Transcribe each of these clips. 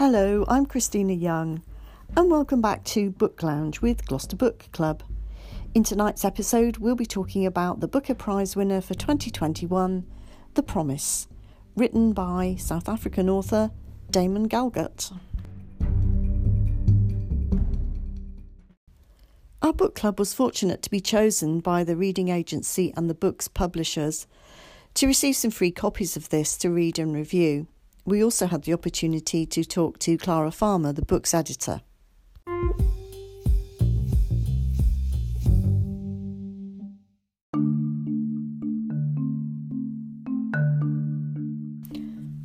Hello, I'm Christina Young, and welcome back to Book Lounge with Gloucester Book Club. In tonight's episode, we'll be talking about the Booker Prize winner for 2021, The Promise, written by South African author Damon Galgut. Our book club was fortunate to be chosen by the reading agency and the book's publishers to receive some free copies of this to read and review. We also had the opportunity to talk to Clara Farmer, the book's editor.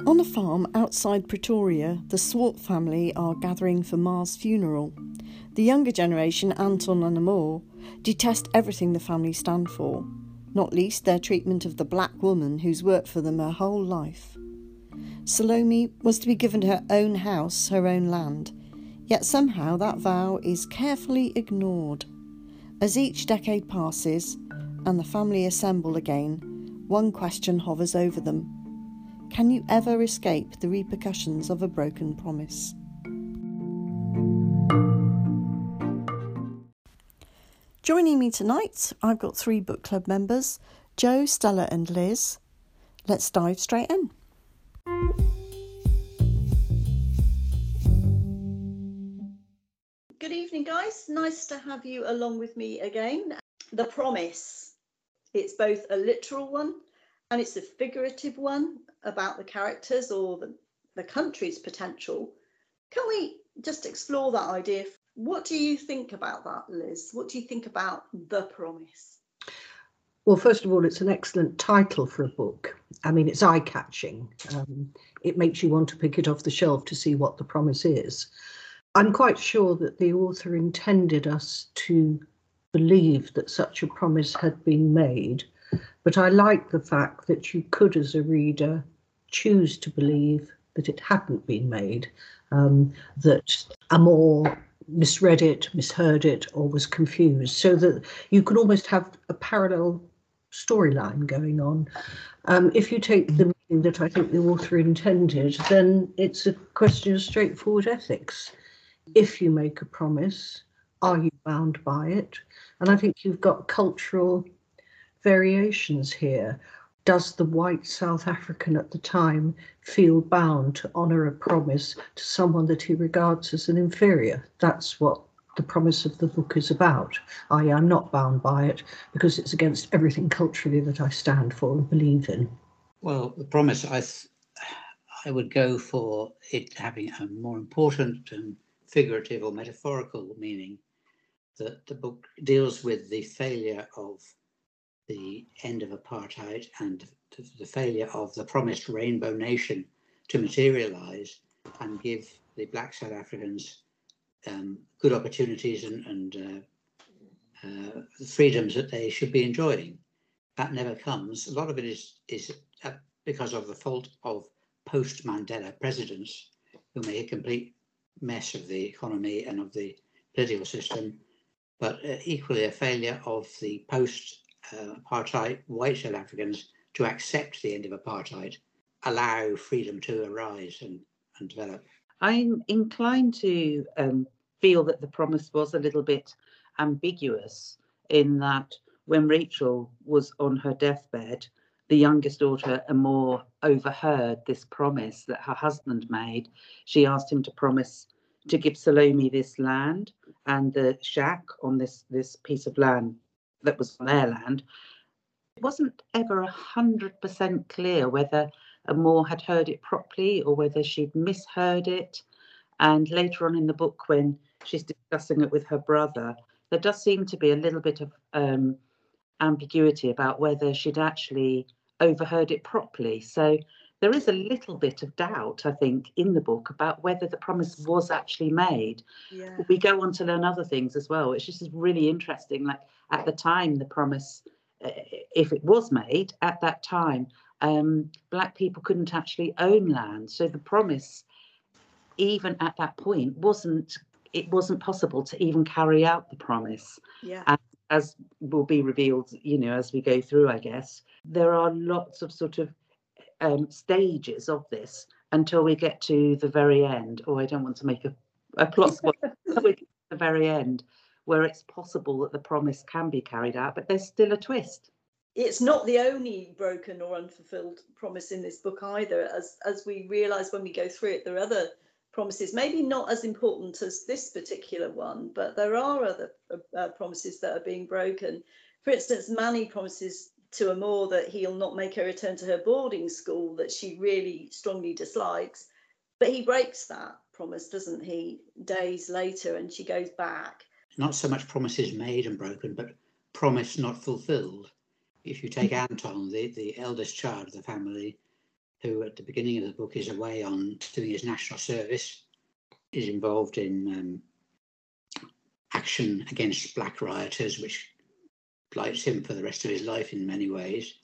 On a farm outside Pretoria, the Swart family are gathering for Ma's funeral. The younger generation, Anton and Amor, detest everything the family stand for, not least their treatment of the black woman who's worked for them her whole life. Salome was to be given her own house, her own land, yet somehow that vow is carefully ignored. As each decade passes and the family assemble again, one question hovers over them Can you ever escape the repercussions of a broken promise? Joining me tonight, I've got three book club members Joe, Stella, and Liz. Let's dive straight in. Good evening, guys. Nice to have you along with me again. The Promise. It's both a literal one and it's a figurative one about the characters or the, the country's potential. Can we just explore that idea? What do you think about that, Liz? What do you think about The Promise? Well, first of all, it's an excellent title for a book. I mean, it's eye catching. Um, it makes you want to pick it off the shelf to see what the promise is. I'm quite sure that the author intended us to believe that such a promise had been made, but I like the fact that you could, as a reader, choose to believe that it hadn't been made, um, that Amor misread it, misheard it, or was confused, so that you could almost have a parallel storyline going on. Um, if you take the meaning that I think the author intended, then it's a question of straightforward ethics if you make a promise, are you bound by it? And I think you've got cultural variations here. Does the white South African at the time feel bound to honour a promise to someone that he regards as an inferior? That's what the promise of the book is about. I am not bound by it because it's against everything culturally that I stand for and believe in. Well, the promise, I, th- I would go for it having a more important and figurative or metaphorical meaning that the book deals with the failure of the end of apartheid and the failure of the promised rainbow nation to materialize and give the black South Africans um, good opportunities and, and uh, uh, freedoms that they should be enjoying. That never comes. A lot of it is is uh, because of the fault of post Mandela presidents who make a complete mess of the economy and of the political system, but uh, equally a failure of the post apartheid white South Africans to accept the end of apartheid, allow freedom to arise and, and develop. I'm inclined to um, feel that the promise was a little bit ambiguous in that when Rachel was on her deathbed, the youngest daughter, Amor, overheard this promise that her husband made. She asked him to promise to give Salome this land and the shack on this, this piece of land that was on their land. It wasn't ever a hundred percent clear whether Amor had heard it properly or whether she'd misheard it. And later on in the book, when she's discussing it with her brother, there does seem to be a little bit of um, ambiguity about whether she'd actually overheard it properly. So there is a little bit of doubt, I think, in the book about whether the promise was actually made. Yeah. We go on to learn other things as well, which is really interesting. Like at the time, the promise, uh, if it was made at that time, um, black people couldn't actually own land. So the promise, even at that point, wasn't it wasn't possible to even carry out the promise. Yeah. And as will be revealed, you know, as we go through, I guess there are lots of sort of um, stages of this until we get to the very end. Oh, I don't want to make a, a plot spoiler. we get to the very end, where it's possible that the promise can be carried out, but there's still a twist. It's not the only broken or unfulfilled promise in this book either, as as we realise when we go through it. There are other promises, maybe not as important as this particular one, but there are other uh, uh promises that are being broken. For instance, Manny promises to Amor that he'll not make her return to her boarding school that she really strongly dislikes. But he breaks that promise, doesn't he, days later, and she goes back. Not so much promises made and broken, but promise not fulfilled. If you take Anton, the, the eldest child of the family, who at the beginning of the book is away on doing his national service, is involved in um, action against black rioters, which blights him for the rest of his life in many ways.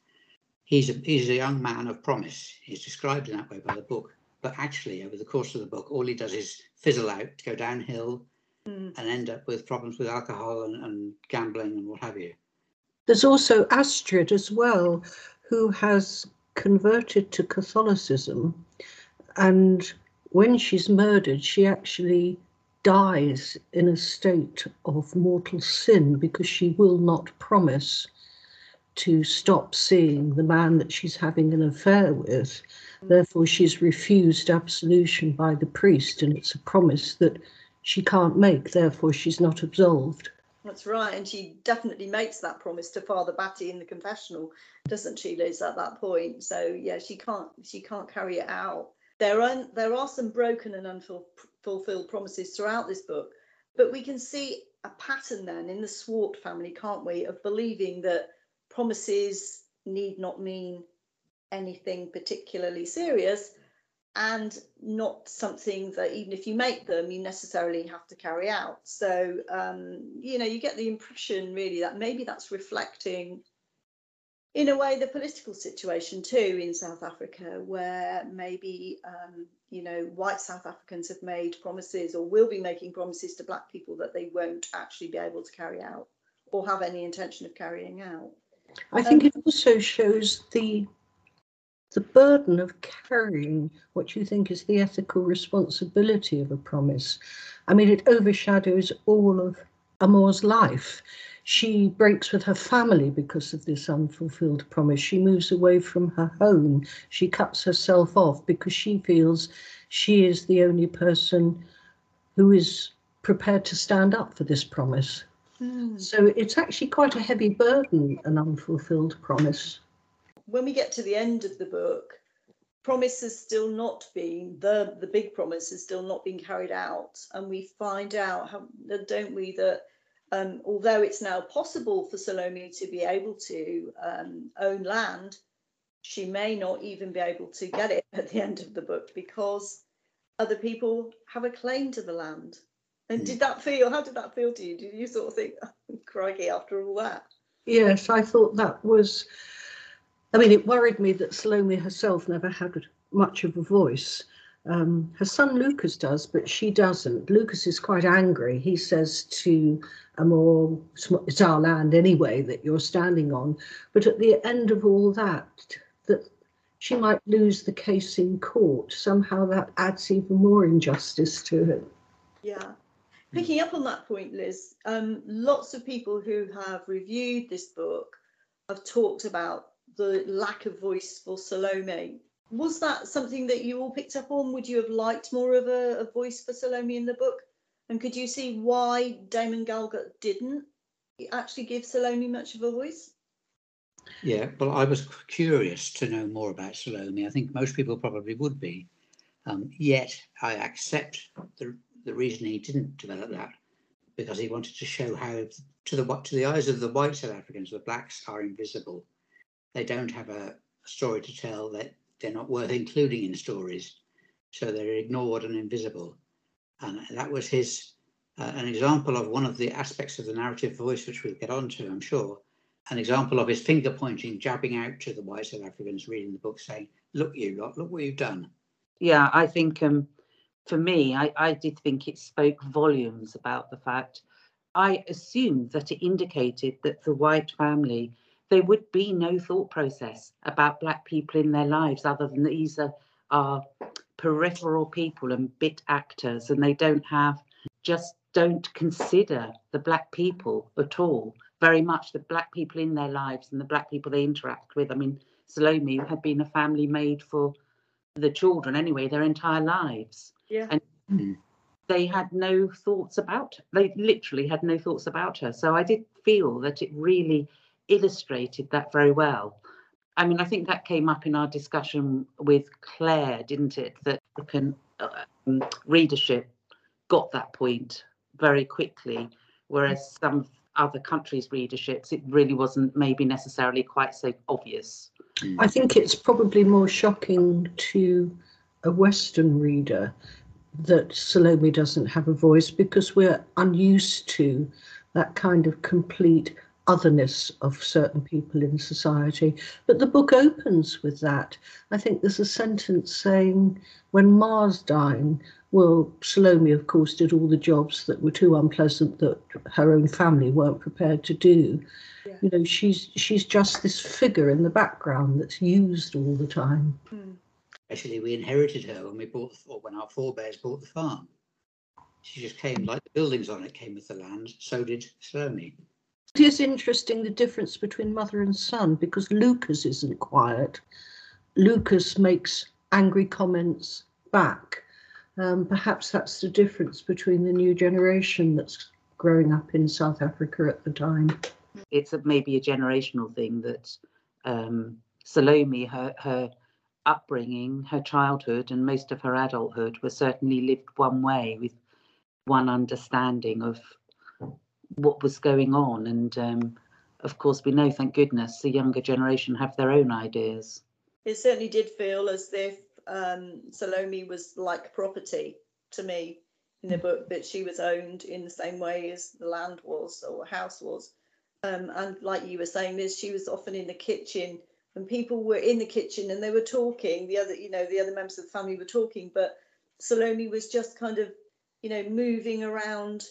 He's a, he's a young man of promise. He's described in that way by the book. But actually, over the course of the book, all he does is fizzle out, go downhill, mm. and end up with problems with alcohol and, and gambling and what have you. There's also Astrid as well, who has converted to Catholicism. And when she's murdered, she actually dies in a state of mortal sin because she will not promise to stop seeing the man that she's having an affair with. Therefore, she's refused absolution by the priest, and it's a promise that she can't make. Therefore, she's not absolved. That's right, and she definitely makes that promise to Father Batty in the confessional, doesn't she, Liz? At that point, so yeah, she can't she can't carry it out. There are there are some broken and unfulfilled promises throughout this book. But we can see a pattern then in the Swart family, can't we, of believing that promises need not mean anything particularly serious and not something that even if you make them you necessarily have to carry out so um, you know you get the impression really that maybe that's reflecting in a way the political situation too in South Africa, where maybe um, you know white South Africans have made promises or will be making promises to black people that they won't actually be able to carry out or have any intention of carrying out. I think um, it also shows the the burden of carrying what you think is the ethical responsibility of a promise. I mean, it overshadows all of Amor's life. She breaks with her family because of this unfulfilled promise. She moves away from her home. She cuts herself off because she feels she is the only person who is prepared to stand up for this promise. Mm. So it's actually quite a heavy burden, an unfulfilled promise. When we get to the end of the book, promise has still not been the the big promise has still not been carried out, and we find out, how, don't we, that um, although it's now possible for Salome to be able to um, own land, she may not even be able to get it at the end of the book because other people have a claim to the land. And did that feel, how did that feel to you? Did you sort of think, oh, crikey, after all that? Yes, I thought that was, I mean, it worried me that Salome herself never had much of a voice. Um, her son Lucas does, but she doesn't. Lucas is quite angry. He says to Amor, it's our land anyway that you're standing on. But at the end of all that, that she might lose the case in court. Somehow that adds even more injustice to it. Yeah. Picking up on that point, Liz, um, lots of people who have reviewed this book have talked about the lack of voice for Salome was that something that you all picked up on? Would you have liked more of a, a voice for Salome in the book? And could you see why Damon Galgut didn't actually give Salome much of a voice? Yeah, well, I was curious to know more about Salome. I think most people probably would be. Um, yet I accept the, the reason he didn't develop that because he wanted to show how, to the to the eyes of the white South Africans, the blacks are invisible. They don't have a story to tell. That they're not worth including in stories, so they're ignored and invisible. And that was his uh, an example of one of the aspects of the narrative voice, which we'll get onto, I'm sure. An example of his finger pointing, jabbing out to the white South Africans reading the book, saying, "Look, you lot, look what you've done." Yeah, I think um, for me, I, I did think it spoke volumes about the fact. I assumed that it indicated that the white family there would be no thought process about black people in their lives other than these are, are peripheral people and bit actors, and they don't have just don't consider the black people at all. Very much the black people in their lives and the black people they interact with. I mean, Salome had been a family maid for the children anyway, their entire lives. Yeah. And Mm. they had no thoughts about they literally had no thoughts about her. So I did feel that it really illustrated that very well. I mean, I think that came up in our discussion with Claire, didn't it? That the can, um, readership got that point very quickly, whereas some other countries' readerships, it really wasn't maybe necessarily quite so obvious. I think it's probably more shocking to a Western reader that Salome doesn't have a voice because we're unused to that kind of complete otherness of certain people in society. But the book opens with that. I think there's a sentence saying, when Ma's dying, well, Salome, of course, did all the jobs that were too unpleasant that her own family weren't prepared to do. Yeah. You know, she's she's just this figure in the background that's used all the time. Mm. Actually, we inherited her when we bought, or when our forebears bought the farm. She just came like the buildings on it came with the land. So did Salome. It is interesting the difference between mother and son because Lucas isn't quiet. Lucas makes angry comments back. Um, perhaps that's the difference between the new generation that's growing up in South Africa at the time. It's a, maybe a generational thing that um, Salome, her her upbringing, her childhood, and most of her adulthood were certainly lived one way with one understanding of what was going on. And um, of course, we know, thank goodness, the younger generation have their own ideas. It certainly did feel as if um, Salome was like property to me in the book, that she was owned in the same way as the land was or house was. Um, and like you were saying, Liz, she was often in the kitchen when people were in the kitchen and they were talking. The other, you know, the other members of the family were talking, but Salome was just kind of, you know, moving around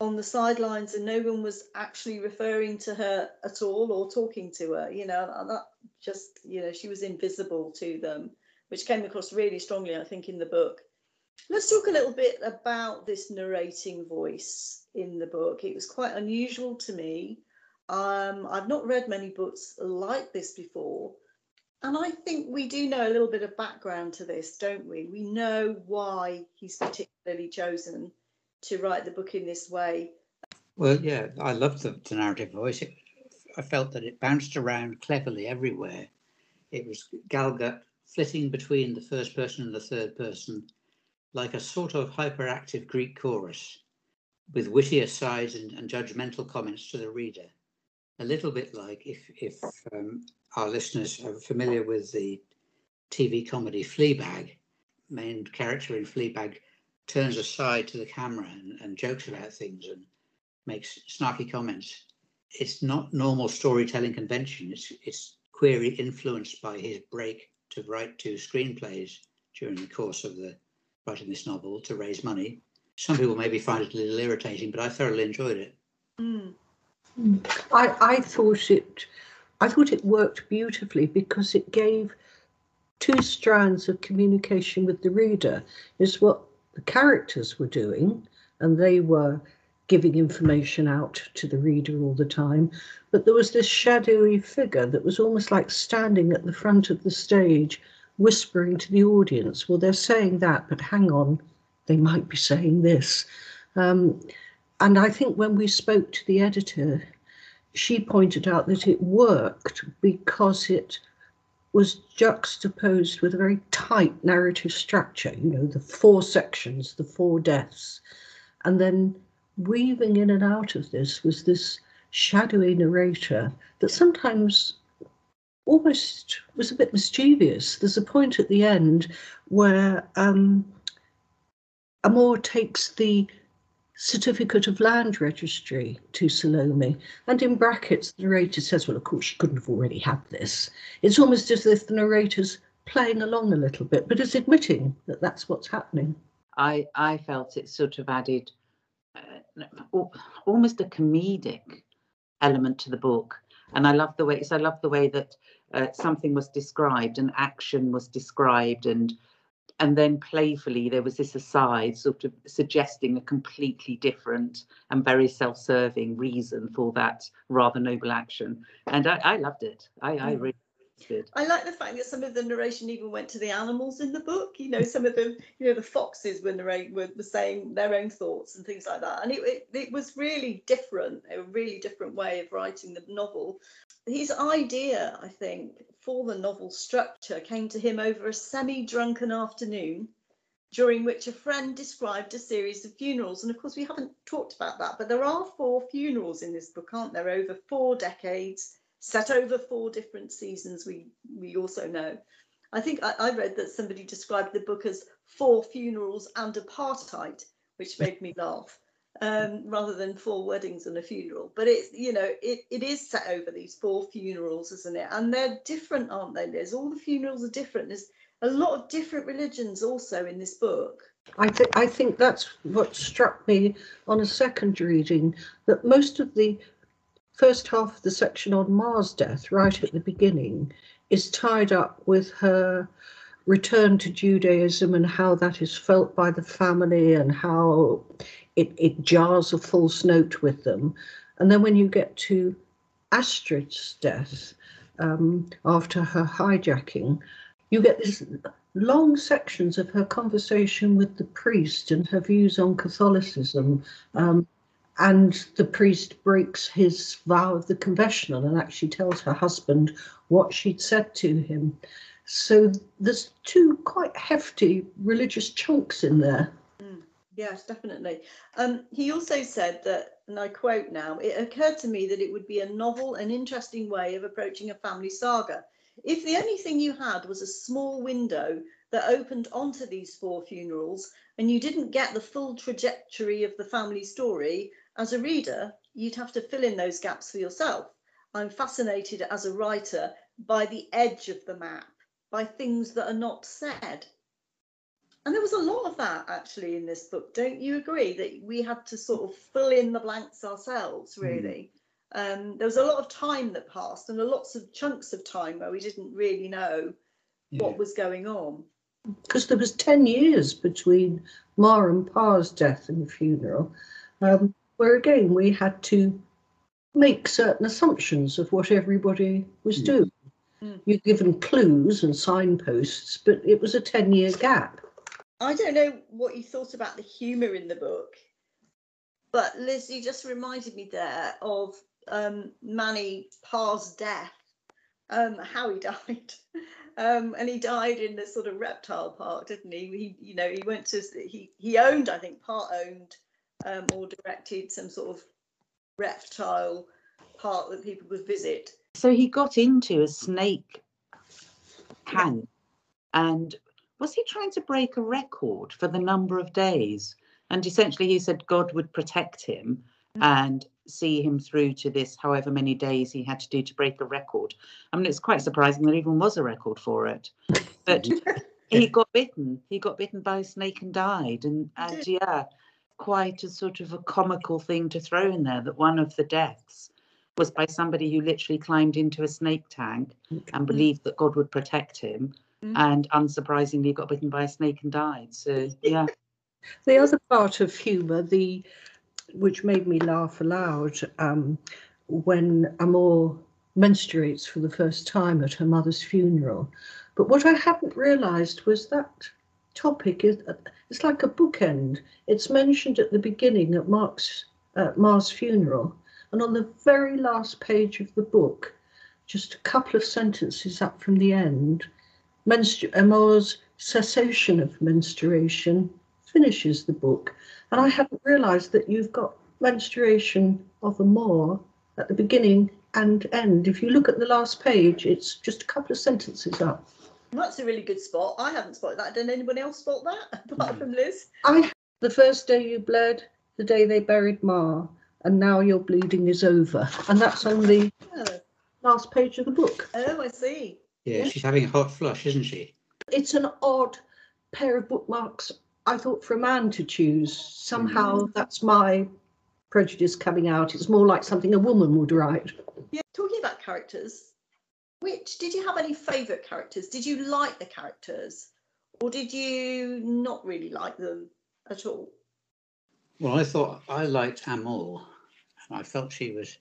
on the sidelines, and no one was actually referring to her at all or talking to her. You know, and that just, you know, she was invisible to them, which came across really strongly, I think, in the book. Let's talk a little bit about this narrating voice in the book. It was quite unusual to me. Um, I've not read many books like this before. And I think we do know a little bit of background to this, don't we? We know why he's particularly chosen to write the book in this way. Well, yeah, I loved the, the narrative voice. It, I felt that it bounced around cleverly everywhere. It was Galgut flitting between the first person and the third person, like a sort of hyperactive Greek chorus, with witty asides and, and judgmental comments to the reader. A little bit like if if um, our listeners are familiar with the TV comedy Fleabag, main character in Fleabag turns aside to the camera and, and jokes about things and makes snarky comments. It's not normal storytelling convention. It's it's query influenced by his break to write two screenplays during the course of the writing this novel to raise money. Some people maybe find it a little irritating, but I thoroughly enjoyed it. Mm. I, I thought it I thought it worked beautifully because it gave two strands of communication with the reader is what the characters were doing and they were giving information out to the reader all the time but there was this shadowy figure that was almost like standing at the front of the stage whispering to the audience well they're saying that but hang on they might be saying this. Um, and I think when we spoke to the editor, she pointed out that it worked because it was juxtaposed with a very tight narrative structure, you know, the four sections, the four deaths. And then weaving in and out of this was this shadowy narrator that sometimes almost was a bit mischievous. There's a point at the end where um, Amor takes the certificate of land registry to Salome. And in brackets, the narrator says, well, of course, she couldn't have already had this. It's almost as if the narrator's playing along a little bit, but is admitting that that's what's happening. I I felt it sort of added uh, almost a comedic element to the book, and I love the way. So I love the way that uh, something was described, and action was described, and and then playfully there was this aside sort of suggesting a completely different and very self-serving reason for that rather noble action and i, I loved it I, I Mm. really did I like the fact that some of the narration even went to the animals in the book. You know, some of them, you know, the foxes were narrate were, were saying their own thoughts and things like that. And it, it, it was really different, a really different way of writing the novel. His idea, I think, for the novel structure came to him over a semi-drunken afternoon during which a friend described a series of funerals. And of course, we haven't talked about that, but there are four funerals in this book, aren't there, over four decades, set over four different seasons, we, we also know. I think I, I read that somebody described the book as Four Funerals and Apartheid, which made me laugh, um, rather than Four Weddings and a Funeral. But it's, you know, it, it is set over these four funerals, isn't it? And they're different, aren't they, Liz? All the funerals are different. There's a lot of different religions also in this book. I think I think that's what struck me on a second reading that most of the first half of the section on Ma's death, right at the beginning, is tied up with her return to Judaism and how that is felt by the family and how it, it jars a false note with them. And then when you get to Astrid's death um, after her hijacking, you get this long sections of her conversation with the priest and her views on Catholicism. Um, and the priest breaks his vow of the confessional and actually tells her husband what she'd said to him. So there's two quite hefty religious chunks in there. Yes, definitely. Um, he also said that, and I quote now, it occurred to me that it would be a novel and interesting way of approaching a family saga. If the only thing you had was a small window that opened onto these four funerals and you didn't get the full trajectory of the family story, as a reader, you'd have to fill in those gaps for yourself. I'm fascinated as a writer by the edge of the map, by things that are not said. And there was a lot of that actually in this book, don't you agree? That we had to sort of fill in the blanks ourselves, really. Um, there was a lot of time that passed and a lots of chunks of time where we didn't really know Yeah. what was going on. because there was 10 years between Ma and Pa's death and the funeral, um, where again we had to make certain assumptions of what everybody was Mm. doing. Mm. You're given clues and signposts, but it was a 10 year gap. I don't know what you thought about the humour in the book, but Liz, you just reminded me there of um, Manny Pa's death, um, how he died. Um, and he died in this sort of reptile park, didn't he? He, you know, he went to he he owned, I think, part owned um, or directed some sort of reptile park that people could visit. so he got into a snake tank and was he trying to break a record for the number of days? And essentially he said god would protect him and see him through to this however many days he had to do to break a record. I mean it's quite surprising there even was a record for it. But he got bitten. He got bitten by a snake and died. And and yeah quite a sort of a comical thing to throw in there that one of the deaths was by somebody who literally climbed into a snake tank and believed that God would protect him. Mm. And unsurprisingly, got bitten by a snake and died. So, yeah. The other part of humour, the which made me laugh aloud, um, when Amor menstruates for the first time at her mother's funeral. But what I hadn't realised was that topic is it's like a bookend. It's mentioned at the beginning at Mark's uh, Ma's funeral, and on the very last page of the book, just a couple of sentences up from the end, menstru- Amor's cessation of menstruation finishes the book. And I hadn't realised that you've got menstruation of Amor at the beginning and end. If you look at the last page, it's just a couple of sentences up. That's a really good spot. I haven't spotted that. Did anyone else spot that apart mm. from Liz? I the first day you bled, the day they buried Ma, and now your bleeding is over. And that's on the Oh, last page of the book. oh I see. Yeah, she's having a hot flush, isn't she? It's an odd pair of bookmarks, I thought, for a man to choose. Somehow mm. that's my prejudice coming out. It's more like something a woman would write. Yeah, talking about characters, which did you have any favourite characters? Did you like the characters, or did you not really like them at all? Well, I thought I liked Amor, and I felt she was.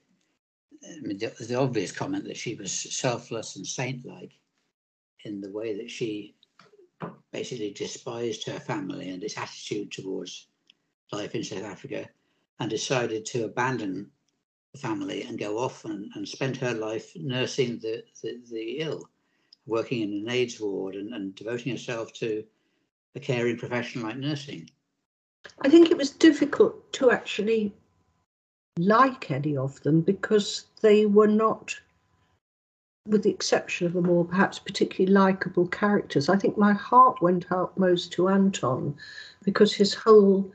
I mean, the, the obvious comment that she was selfless and saint-like in the way that she basically despised her family and its attitude towards life in South Africa, and decided to abandon family and go off and, and spend her life nursing the, the, the ill, working in an AIDS ward and, and devoting herself to a caring profession like nursing. I think it was difficult to actually like any of them because they were not, with the exception of the more perhaps particularly likable characters. I think my heart went out most to Anton because his whole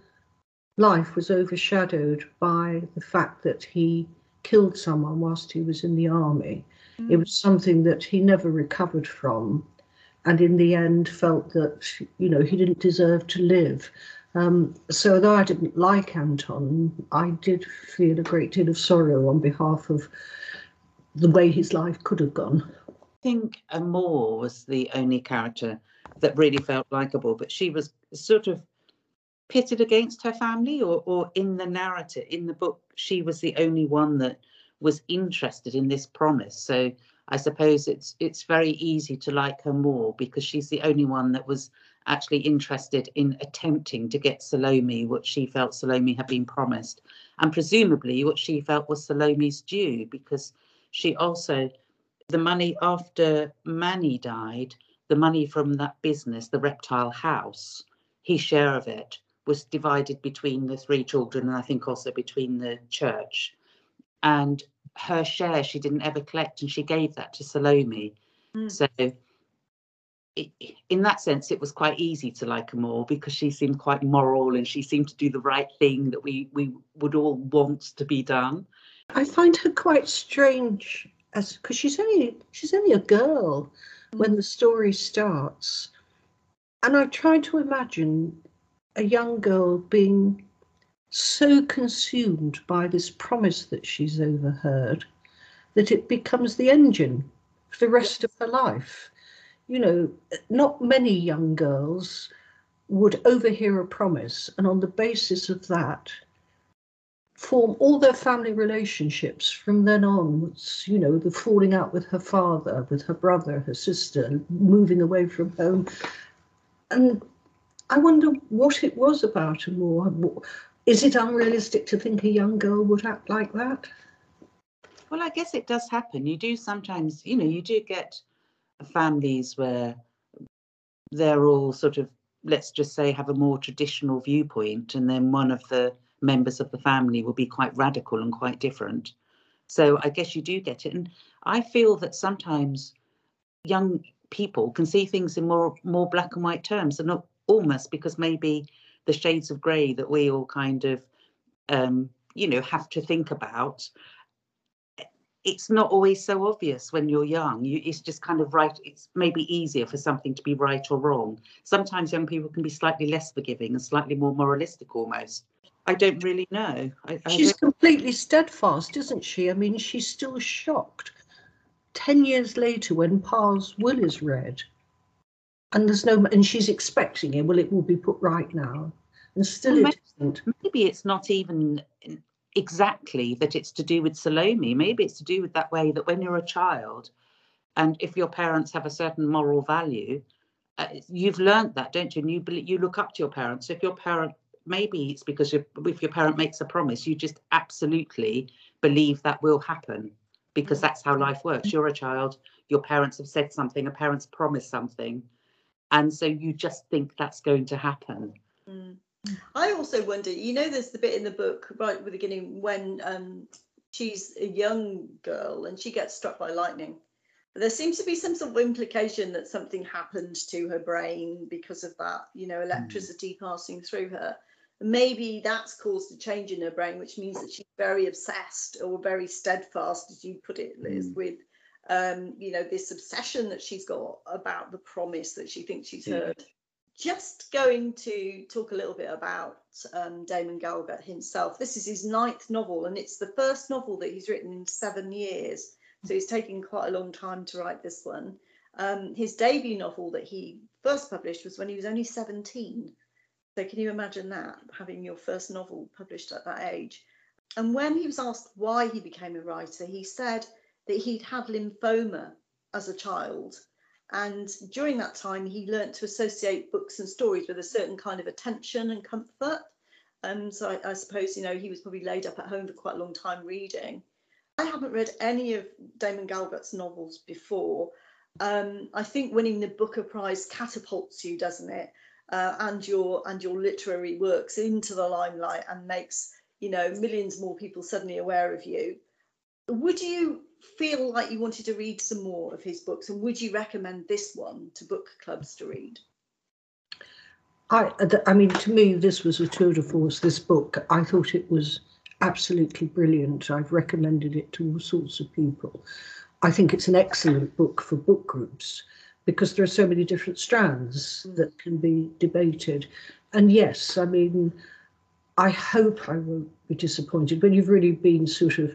life was overshadowed by the fact that he killed someone whilst he was in the army. Mm. It was something that he never recovered from, and in the end felt that you know he didn't deserve to live. Um, so though I didn't like Anton, I did feel a great deal of sorrow on behalf of the way his life could have gone. I think Amor was the only character that really felt likable, but she was sort of pitted against her family or, or in the narrative in the book she was the only one that was interested in this promise. So i suppose it's it's very easy to like her more because she's the only one that was actually interested in attempting to get salome what she felt salome had been promised. And presumably what she felt was salome's due because she also the money after manny died the money from that business the reptile house his share of it was divided between the three children and I think also between the church. And her share she didn't ever collect and she gave that to Salome. Mm. So it, in that sense, it was quite easy to like her more because she seemed quite moral and she seemed to do the right thing that we, we would all want to be done. I find her quite strange as because she's only she's only a girl mm. when the story starts. And I try to imagine a young girl being so consumed by this promise that she's overheard that it becomes the engine for the rest of her life. You know, not many young girls would overhear a promise and on the basis of that form all their family relationships from then onwards you know the falling out with her father with her brother her sister moving away from home and I wonder what it was about Amor. Is it unrealistic to think a young girl would act like that? Well, I guess it does happen. You do sometimes, you know, you do get families where they're all sort of, let's just say, have a more traditional viewpoint, and then one of the members of the family will be quite radical and quite different. So I guess you do get it. And I feel that sometimes young people can see things in more more black and white terms. and not almost because maybe the shades of grey that we all kind of um, you know have to think about it's not always so obvious when you're young. You, it's just kind of right it's maybe easier for something to be right or wrong. Sometimes young people can be slightly less forgiving and slightly more moralistic almost. I don't really know. I, I she's completely steadfast isn't she? I mean she's still shocked. 10 years later when pa's will is read and there's no and she's expecting it. Well it will be put right now. And still well, it isn't. maybe it's not even exactly that it's to do with salome. Maybe it's to do with that way that when you're a child and if your parents have a certain moral value uh, you've learned that don't you? And you you look up to your parents. So if your parent maybe it's because if your parent makes a promise you just absolutely believe that will happen because that's how life works. You're a child your parents have said something a parent's promised something and so you just think that's going to happen mm. i also wonder you know there's the bit in the book right at the beginning when um, she's a young girl and she gets struck by lightning there seems to be some sort of implication that something happened to her brain because of that you know hmm. electricity mm. passing through her maybe that's caused a change in her brain which means that she's very obsessed or very steadfast as you put it liz mm. with um, you know, this obsession that she's got about the promise that she thinks she's yeah. heard. Just going to talk a little bit about um, Damon Galgut himself. This is his ninth novel, and it's the first novel that he's written in seven years. So he's taken quite a long time to write this one. Um, his debut novel that he first published was when he was only 17. So can you imagine that, having your first novel published at that age? And when he was asked why he became a writer, he said that he'd had lymphoma as a child. And during that time, he learnt to associate books and stories with a certain kind of attention and comfort. And so I, I suppose, you know, he was probably laid up at home for quite a long time reading. I haven't read any of Damon Galgut's novels before. Um, I think winning the Booker Prize catapults you, doesn't it? Uh, and your and your literary works into the limelight and makes you know millions more people suddenly aware of you. Would you feel like you wanted to read some more of his books, and would you recommend this one to book clubs to read? I, I mean, to me, this was a tour de force. This book, I thought it was absolutely brilliant. I've recommended it to all sorts of people. I think it's an excellent book for book groups because there are so many different strands mm. that can be debated. And yes, I mean, I hope I won't be disappointed when you've really been sort of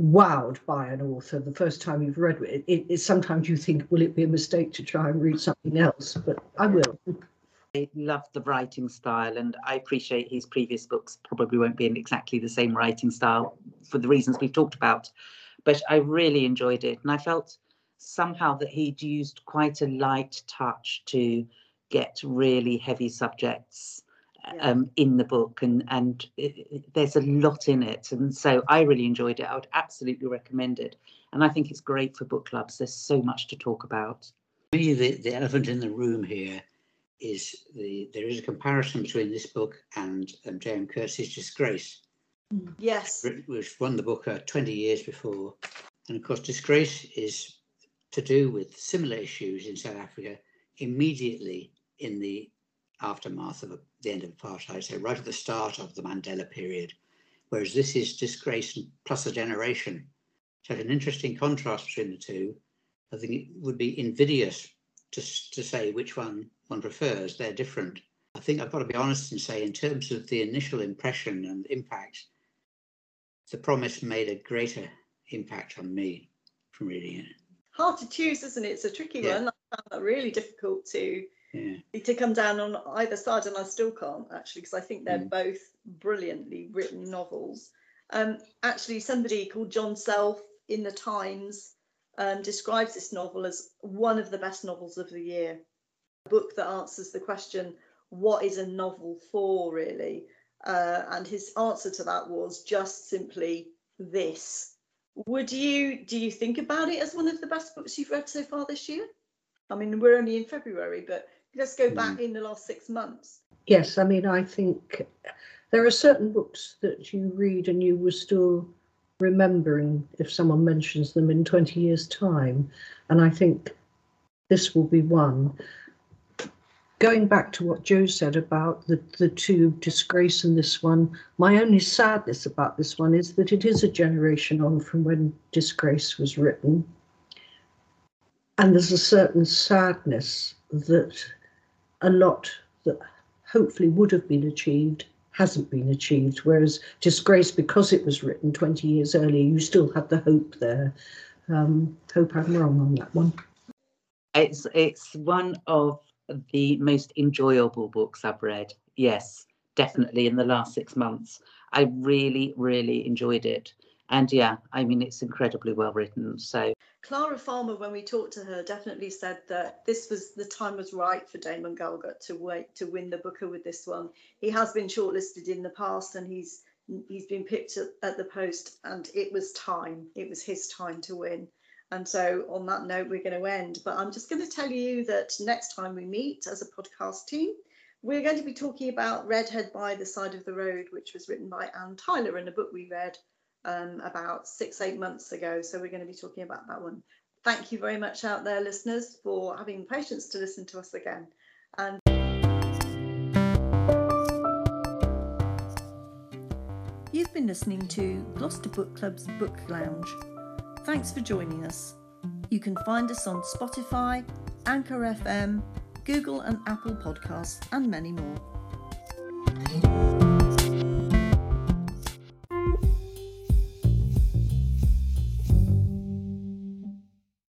wowed by an author the first time you've read it, it, it, sometimes you think will it be a mistake to try and read something else but i will I love the writing style, and I appreciate his previous books probably won't be in exactly the same writing style for the reasons we've talked about. But I really enjoyed it, and I felt somehow that he'd used quite a light touch to get really heavy subjects um, in the book, and and it, it, there's a lot in it, and so I really enjoyed it. I would absolutely recommend it, and I think it's great for book clubs. There's so much to talk about. Me, the, the elephant in the room here is the there is a comparison between this book and um, J.M. Coetzee Disgrace. Yes. Which won the Booker 20 years before. And of course, Disgrace is to do with similar issues in South Africa immediately in the aftermath of the end of apartheid, so right at the start of the Mandela period. Whereas this is Disgrace plus a generation. So an interesting contrast between the two. I think it would be invidious to, to say which one one prefers. They're different. I think I've got to be honest and say, in terms of the initial impression and impact, the promise made a greater impact on me from reading it. Hard to choose, isn't it? It's a tricky yeah. one. I found that really difficult to yeah. to come down on either side, and I still can't actually because I think they're mm. both brilliantly written novels. Um, actually, somebody called John Self in the Times um, describes this novel as one of the best novels of the year. A book that answers the question, what is a novel for, really? Uh, and his answer to that was just simply this. Would you do you think about it as one of the best books you've read so far this year? I mean, we're only in February, but let's go back mm. in the last six months. Yes, I mean, I think there are certain books that you read and you were still remembering if someone mentions them in 20 years' time. And I think this will be one. Going back to what Joe said about the, the two, Disgrace and this one, my only sadness about this one is that it is a generation on from when Disgrace was written. And there's a certain sadness that a lot that hopefully would have been achieved hasn't been achieved. Whereas Disgrace, because it was written 20 years earlier, you still had the hope there. Um, hope I'm wrong on that one. It's it's one of the most enjoyable books I've read. Yes, definitely in the last six months. I really, really enjoyed it. And yeah, I mean, it's incredibly well written. So Clara Farmer, when we talked to her, definitely said that this was the time was right for Damon Galgut to wait to win the Booker with this one. He has been shortlisted in the past, and he's he's been picked at, at the post, and it was time. It was his time to win. And so, on that note, we're going to end. But I'm just going to tell you that next time we meet as a podcast team, we're going to be talking about Redhead by the Side of the Road, which was written by Anne Tyler in a book we read um, about six, eight months ago. So we're going to be talking about that one. Thank you very much out there, listeners, for having patience to listen to us again. And You've been listening to Gloucester Book Club's Book Lounge. Thanks for joining us. You can find us on Spotify, Anchor FM, Google and Apple Podcasts, and many more.